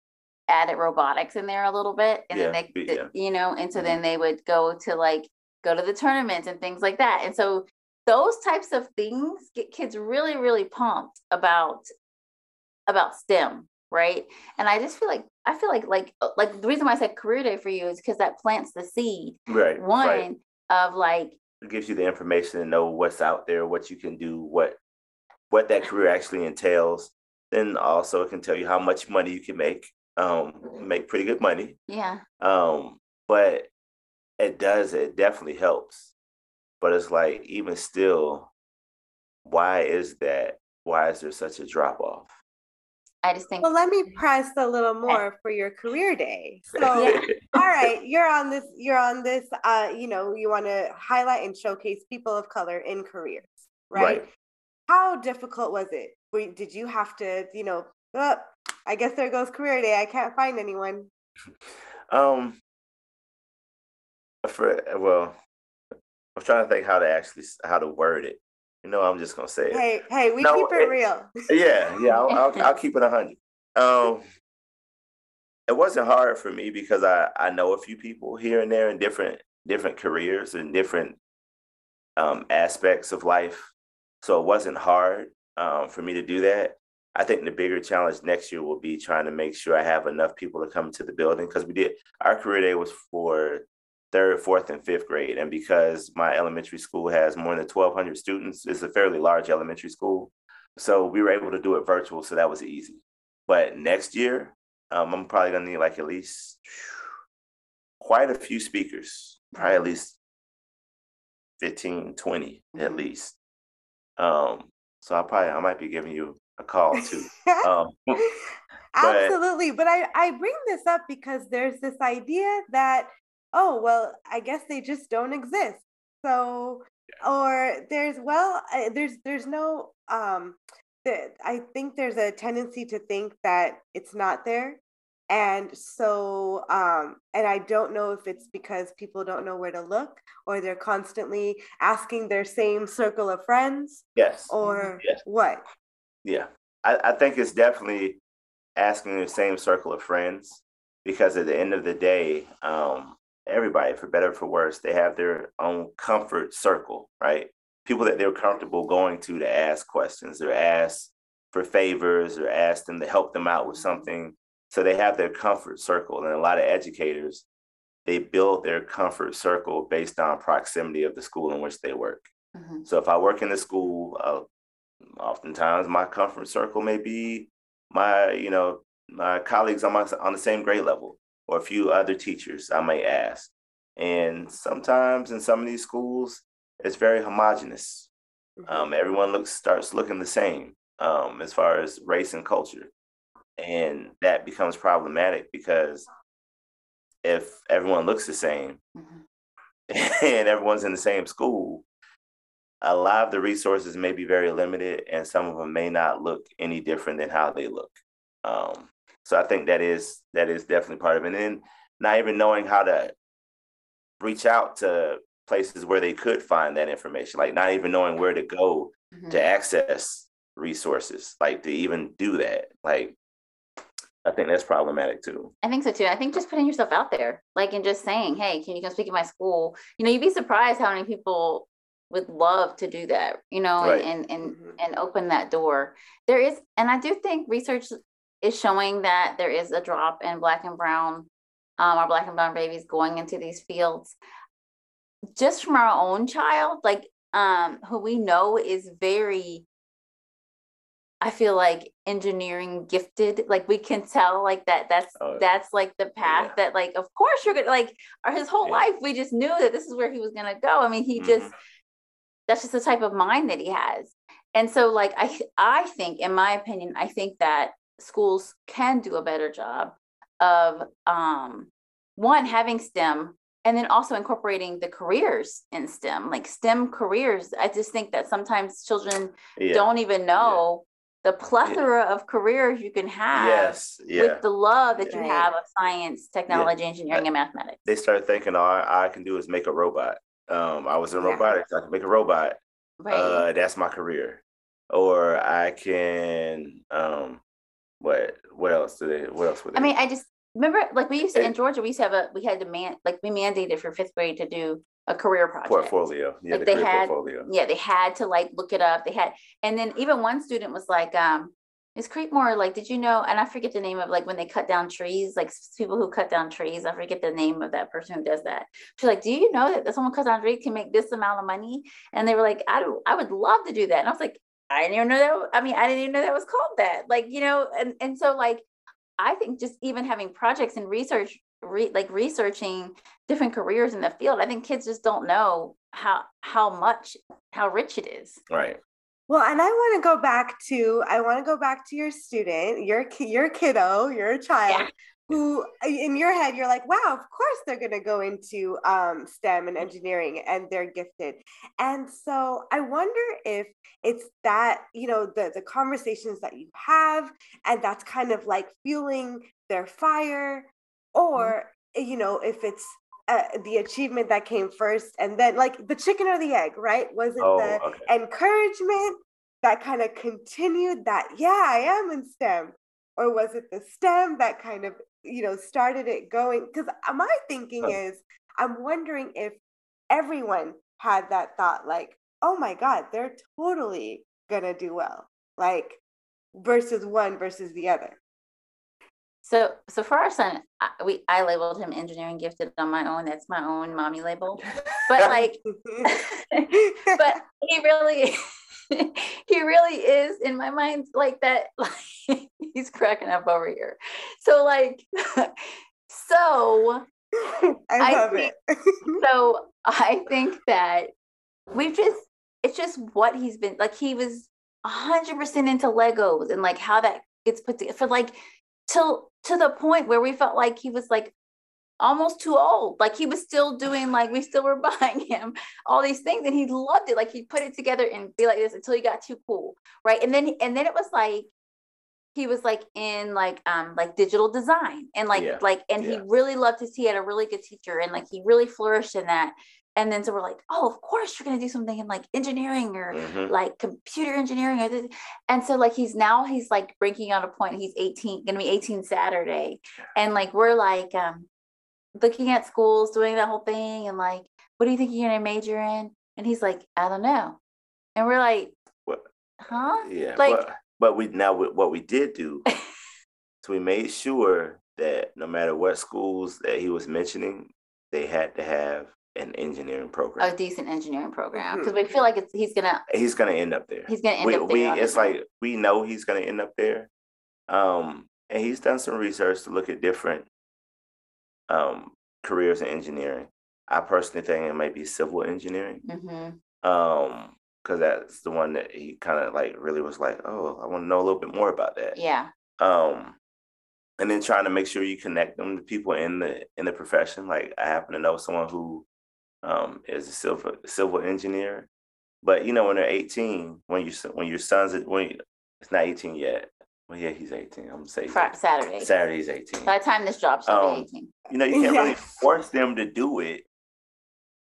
added robotics in there a little bit. And then they yeah. you know, and so Mhm. then they would go to like go to the tournaments and things like that. And so those types of things get kids really, really pumped about about STEM, right? And I just feel like I feel like like uh, like the reason why I said career day for you is because that plants the seed. right. One Right. of like It gives you the information to know what's out there, what you can do, what what that career actually entails. Then also it can tell you how much money you can make. Um, make pretty good money. yeah, Um, but it does, it definitely helps. But it's like, even still, why is that? Why is there such a drop off? I just think Well, let me press a little more for your career day. So, Yeah. all right, you're on this, you're on this, uh, you know, you want to highlight and showcase people of color in careers, right? Right. How difficult was it? Did you have to, you know, oh, I guess there goes career day. I can't find anyone. Um, for well, I'm trying to think how to actually how to word it. You know, I'm just gonna say it. Hey, hey, we No, keep it it- real. Yeah, yeah, I'll, I'll, I'll keep it a hundred. Um, it wasn't hard for me because I I know a few people here and there in different different careers and different um, aspects of life, so it wasn't hard um, for me to do that. I think the bigger challenge next year will be trying to make sure I have enough people to come to the building because we did our career day was for third, fourth, and fifth grade, and because my elementary school has more than 1,200 students, it's a fairly large elementary school. So we were able to do it virtual, so that was easy. But next year, um, I'm probably gonna need like at least quite a few speakers, probably at least 15, 20 at Mhm. least. Um, so I probably I might be giving you a call too. Um, Absolutely. But I, I bring this up because there's this idea that, oh, well, I guess they just don't exist. So, or there's, well, I- there's, there's no, um, that I think there's a tendency to think that it's not there. And so, um, and I don't know if it's because people don't know where to look or they're constantly asking their same circle of friends yes. or Yes. what. Yeah, I, I think it's definitely asking the same circle of friends because at the end of the day, um, everybody, for better or for worse, they have their own comfort circle, right? People that they're comfortable going to to ask questions, or ask for favors, or ask them to help them out with something. So they have their comfort circle, and a lot of educators they build their comfort circle based on proximity of the school in which they work. Mhm. So if I work in the school, uh, oftentimes my comfort circle may be my, you know, my colleagues on my on the same grade level or a few other teachers I may ask. And sometimes in some of these schools, it's very homogenous. Mm-hmm. Um, everyone looks starts looking the same um, as far as race and culture, and that becomes problematic because if everyone looks the same mm-hmm. and everyone's in the same school, a lot of the resources may be very limited, and some of them may not look any different than how they look. Um, so I think that is that is definitely part of it. And then not even knowing how to reach out to places where they could find that information, like not even knowing where to go mm-hmm. to access resources, like to even do that. Like I think that's problematic too. I think so too. I think just putting yourself out there, like and just saying, "Hey, can you come speak at my school?" You know, you'd be surprised how many people would love to do that. You know, right. and and mm-hmm. and open that door. There is, and I do think research is showing that there is a drop in Black and Brown, um, our Black and Brown babies going into these fields just from our own child, like um, who we know is very I feel like engineering gifted. Like we can tell like that that's oh, that's like the path yeah. that like of course you're gonna like or his whole yeah. life we just knew that this is where he was gonna go. I mean he mm-hmm. just that's just the type of mind that he has. And so like I I think in my opinion, I think that schools can do a better job of um one having STEM and then also incorporating the careers in STEM, like STEM careers. I just think that sometimes children yeah. don't even know yeah. the plethora yeah. of careers you can have yes. with the love that you have of science, technology, engineering, and mathematics. They start thinking all I can do is make a robot. Um, I was in robotics, I can make a robot. Right. Uh, that's my career. Or I can um what what else do they what else would they I mean I just remember like we used to in Georgia, we used to have a we had to man like we mandated for fifth grade to do a career project portfolio. Yeah, like the they had portfolio. yeah, they had to like look it up. They had and then even one student was like, um, is Creekmore like, did you know? And I forget the name of like when they cut down trees, like people who cut down trees. I forget the name of that person who does that. She's like, do you know that someone cuts down trees can make this amount of money? And they were like, I do, I would love to do that. And I was like, I didn't even know that. I mean, I didn't even know that was called that. Like, you know, and and so like I think just even having projects and research, re, like researching different careers in the field, I think kids just don't know how how much how rich it is. Right. Well, and I want to go back to I want to go back to your student, your your kiddo, your child. Yeah who in your head you're like wow of course they're going to go into um, stem and engineering and they're gifted and so i wonder if it's that you know the the conversations that you have and that's kind of like fueling their fire or mm-hmm. you know if it's uh, the achievement that came first and then like the chicken or the egg right was it oh, the okay. encouragement that kind of continued that yeah i am in stem or was it the stem that kind of you know started it going because uh, my thinking oh. is i'm wondering if everyone had that thought like oh my god they're totally gonna do well like versus one versus the other so so for our son I, we i labeled him engineering gifted on my own that's my own mommy label but like but he really he really is in my mind like that like he's cracking up over here. So like so I, I think, so I think that we've just it's just what he's been like he was hundred percent into Legos and like how that gets put together for like till to the point where we felt like he was like almost too old. Like he was still doing, like we still were buying him all these things and he loved it. Like he'd put it together and be like this until he got too cool. Right. And then and then it was like he was like in like um like digital design and like yeah. like and yeah. he really loved his he had a really good teacher and like he really flourished in that. And then so we're like, oh, of course you're gonna do something in like engineering or mm-hmm. like computer engineering. Or and so like he's now he's like breaking on a point. He's 18, gonna be 18 Saturday. And like we're like, um, looking at schools, doing that whole thing, and like, what do you think you're gonna major in? And he's like, I don't know. And we're like, what? Huh? Yeah. Like, but, but we now what we did do, so we made sure that no matter what schools that he was mentioning, they had to have an engineering program, a decent engineering program, because mm-hmm. we feel like it's he's gonna he's gonna end up there. He's gonna end we, up there. We, it's like we know he's gonna end up there. Um, and he's done some research to look at different um, careers in engineering. I personally think it might be civil engineering. Mm-hmm. Um, because that's the one that he kind of like really was like, oh, I want to know a little bit more about that. Yeah. Um, and then trying to make sure you connect them to people in the in the profession. Like I happen to know someone who um is a civil civil engineer, but you know when they're 18, when you when your son's when you, it's not 18 yet. Well, yeah, he's 18. I'm gonna Saturday. Saturday's 18. By the time this drops, she'll Um, be 18. You know, you can't really force them to do it,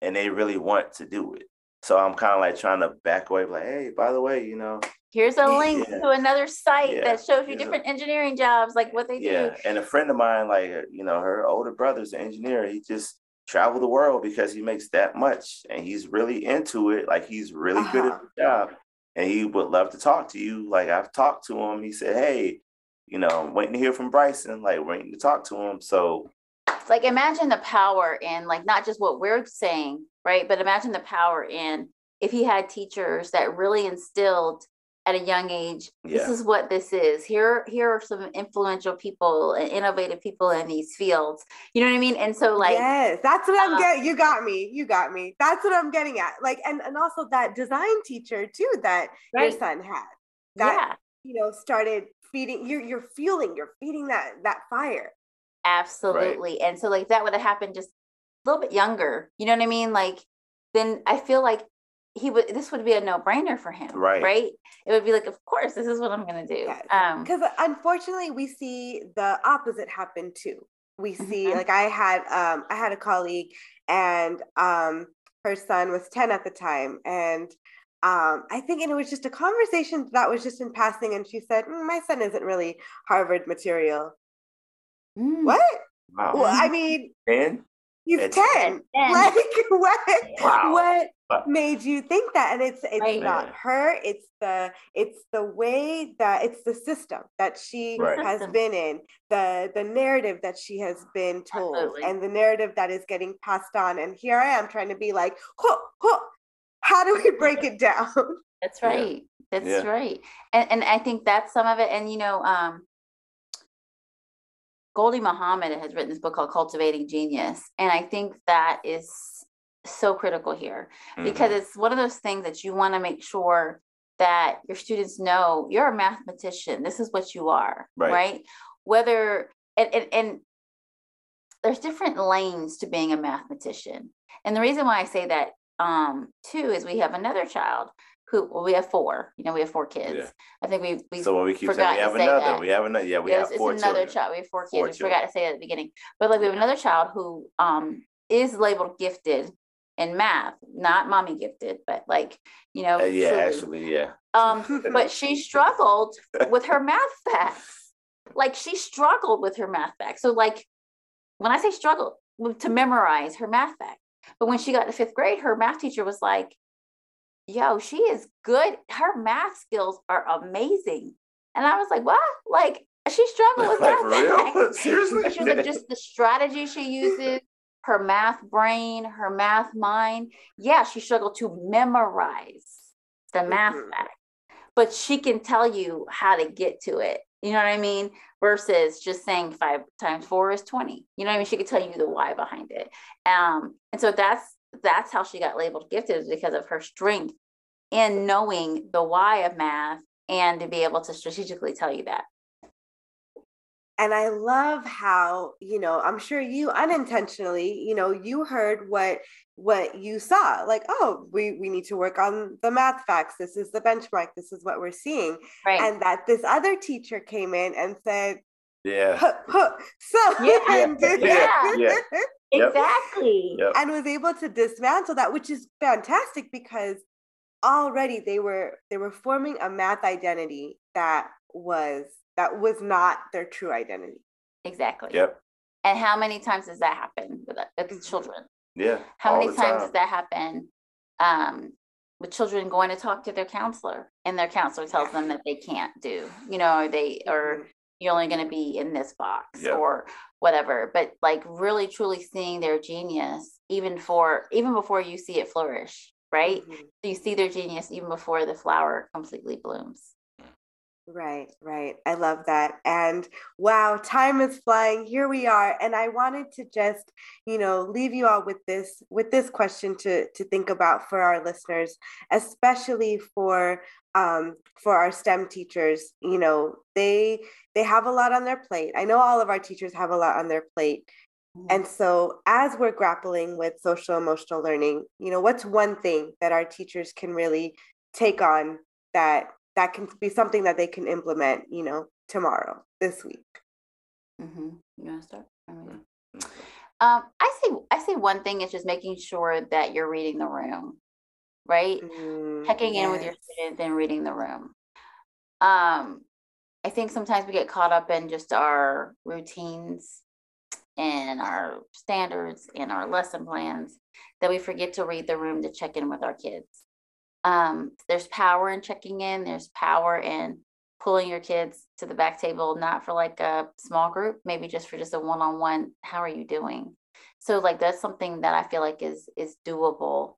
and they really want to do it. So I'm kind of like trying to back away, like, hey, by the way, you know, Here's a link Yeah. to another site Yeah. that shows you Yeah. different engineering jobs, like what they do. Yeah, and a friend of mine, like uh, you know, her older brother's an engineer. He just traveled the world because he makes that much, and he's really into it. Like he's really good at Uh-huh. the job, and he would love to talk to you. Like I've talked to him. He said, "Hey, you know, I'm waiting to hear from Bryson. Like waiting to talk to him." So Like imagine the power in like not just what we're saying, right? But imagine the power in if he had teachers that really instilled at a young age, this Yeah. is what this is. Here, here are some influential people and innovative people in these fields. You know what I mean? And so like yes, that's what I'm uh, getting. You got me. You got me. That's what I'm getting at. Like, and and also that design teacher too that Right. your son had. That yeah, you know started feeding. You're you're fueling. You're feeding that that fire. absolutely. And so like that would have happened just a little bit younger. You know what I mean? Like then I feel like he would this would be a no-brainer for him. Right. Right. It would be like, of course, this is what I'm gonna do. Yes. Um Because unfortunately, we see the opposite happen too. We see, Mhm. like I had, um, I had a colleague, and um, her son was ten at the time, and um, I think, and it was just a conversation that was just in passing, and she said, "Mm, "My son isn't really Harvard material." mm, What? wow, Well, I mean, and he's It's- ten. And- Like what? Wow. What But- made you think that? And it's it's Right. not her. It's the it's the way that it's the system that she Right. has System. been in, the the narrative that she has been told, Absolutely. and the narrative that is getting passed on. And here I am trying to be like, huh, huh, how do we break it down? That's Yeah. right. That's Yeah. right. And and I think that's some of it. And you know, um Gholdy Muhammad has written this book called Cultivating Genius. And I think that is so critical here because Mhm. it's one of those things that you want to make sure that your students know you're a mathematician. This is what you are, Right. right? Whether and, and and there's different lanes to being a mathematician. And the reason why I say that um too is we have another child who well, we have four, you know, we have four kids. Yeah. I think we we so when we keep saying we have another, that. we have another, yeah, we have it's four another children. child. We have four kids. Four we forgot to say that at the beginning. But like we have another child who um is labeled gifted in math, not mommy gifted, but like, you know, Uh, yeah, truly. actually, yeah. Um, but she struggled with her math facts. Like she struggled with her math facts. So like when I say struggled to memorize her math facts, but when she got to fifth grade, her math teacher was like, yo, she is good. Her math skills are amazing. And I was like, what? Like she struggled with math? Seriously? She was like, just the strategy she uses, her math brain, her math mind. Yeah, she struggled to memorize the math fact, but she can tell you how to get to it. You know what I mean? Versus just saying five times four is 20. You know what I mean? She could tell you the why behind it. Um, and so that's that's how she got labeled gifted is because of her strength in knowing the why of math and to be able to strategically tell you that. and I love how, you know, I'm sure you unintentionally, you know, you heard what what you saw. Like, oh, we we need to work on the math facts. This is the benchmark. This is what we're seeing. Right. And that this other teacher came in and said, Yeah. huh, huh, so Yeah, and yeah, yeah. Exactly. Yep. and was able to dismantle that, which is fantastic because already they were they were forming a math identity that was that was not their true identity. Exactly. Yep. And how many times does that happen with, uh, with children? Yeah. How many times time. does that happen um, with children going to talk to their counselor and their counselor tells them that they can't do, you know, or they, or Mhm. You're only going to be in this box Yeah. or whatever. But like really truly seeing their genius, even for, even before you see it flourish, right? Mhm. You see their genius even before the flower completely blooms. Right, right. I love that. And wow, time is flying. Here we are. And I wanted to just, you know, leave you all with this with this question to to think about for our listeners, especially for um for our STEM teachers. You know, they they have a lot on their plate. I know all of our teachers have a lot on their plate. Mm-hmm. And so as we're grappling with social emotional learning, you know, what's one thing that our teachers can really take on that that can be something that they can implement, you know, tomorrow, this week. Mm-hmm. You want to start? Mm-hmm. Um, I see. I see. One thing is just making sure that you're reading the room, right? Mm, Checking yes. in with your students and reading the room. Um, I think sometimes we get caught up in just our routines and our standards and our lesson plans that we forget to read the room to check in with our kids um, there's power in checking in there's power in pulling your kids to the back table not for like a small group maybe just for just a one-on-one how are you doing? So like that's something that i feel like is is doable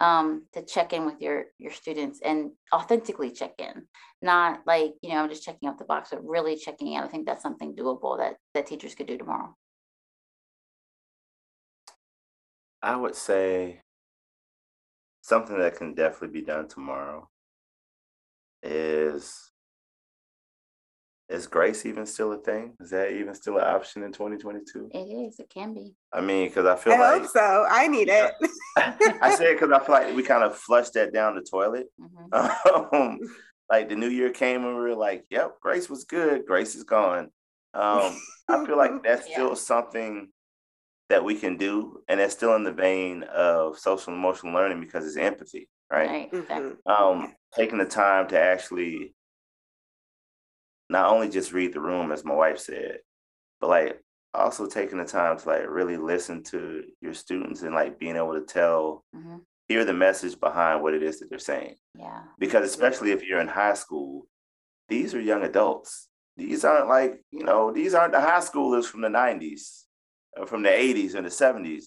um, to check in with your your students and authentically check in not like you know i'm just checking off the box but really checking in. I think that's something doable that that teachers could do tomorrow. I would say something that can definitely be done tomorrow is is grace even still a thing? Is that even still an option in 2022? It is. It can be. I mean, because I feel I like hope so. I need it. I say it because I feel like we kind of flushed that down the toilet. Mm-hmm. Um, like the new year came and we were like, "Yep, grace was good. Grace is gone." Um, I feel like that's yeah. still something that we can do, and it's still in the vein of social emotional learning because it's empathy, right? right. Mm-hmm. Um, taking the time to actually not only just read the room, as my wife said, but like also taking the time to like really listen to your students and like being able to tell, mm-hmm. hear the message behind what it is that they're saying. Yeah. Because especially if you're in high school, these are young adults. These aren't like, you know, these aren't the high schoolers from the 90s uh, from the 80s and the 70s,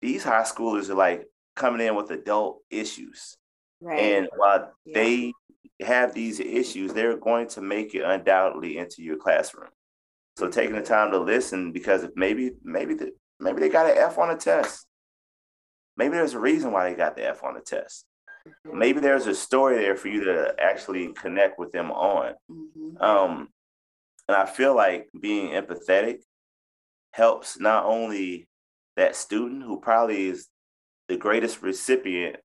these high schoolers are like coming in with adult issues. Right. And while yeah. they have these issues, they're going to make it undoubtedly into your classroom. So taking the time to listen because if maybe maybe the, maybe they got an F on a test. Maybe there's a reason why they got the F on the test. Mm-hmm. Maybe there's a story there for you to actually connect with them on. Mm-hmm. Um, and I feel like being empathetic helps not only that student who probably is the greatest recipient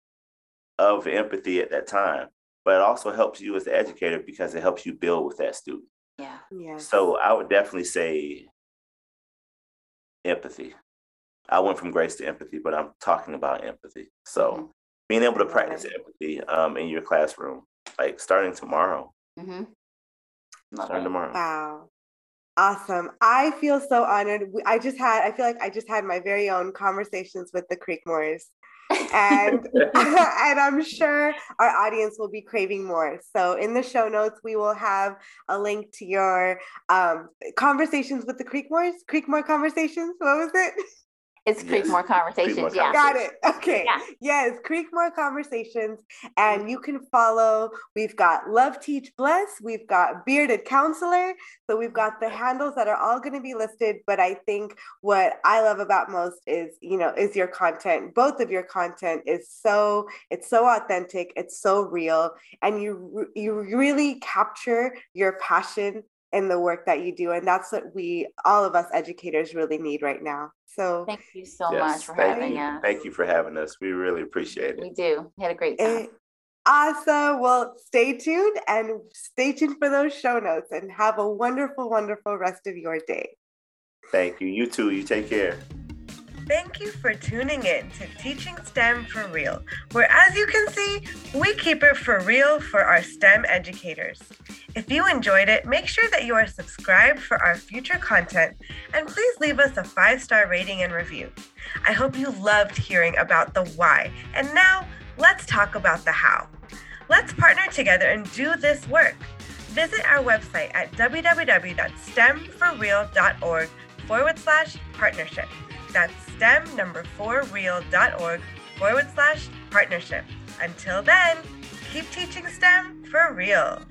of empathy at that time, but it also helps you as the educator because it helps you build with that student. Yeah. Yeah. So I would definitely say empathy. I went from grace to empathy, but I'm talking about empathy. So mm-hmm. being able to practice empathy um, in your classroom, like starting tomorrow. Mm-hmm. Starting tomorrow. Wow. Awesome. I feel so honored. I just had, I feel like I just had my very own conversations with the Creekmores. and and I'm sure our audience will be craving more. So in the show notes, we will have a link to your um, conversations with the Creekmores, Creekmore conversations. What was it? It's Creekmore Conversations. Creekmore yeah. Got it. Okay. Yeah. Yes, Creekmore Conversations. And you can follow, we've got Love Teach Bless, we've got Bearded Counselor. So we've got the handles that are all going to be listed. But I think what I love about most is, you know, is your content. Both of your content is so, it's so authentic, it's so real. And you you really capture your passion in the work that you do. And that's what we, all of us educators, really need right now. So thank you so yes, much for having you. us. Thank you for having us. We really appreciate it. We do. We had a great time. Awesome. Well, stay tuned and stay tuned for those show notes and have a wonderful, wonderful rest of your day. Thank you. You too. You take care. Thank you for tuning in to Teaching STEM for Real, where, as you can see, we keep it for real for our STEM educators. If you enjoyed it, make sure that you are subscribed for our future content and please leave us a five star rating and review. I hope you loved hearing about the why, and now let's talk about the how. Let's partner together and do this work. Visit our website at www.stemforreal.org forward slash partnership. That's stem number four real.org forward slash partnership. Until then, keep teaching STEM for real.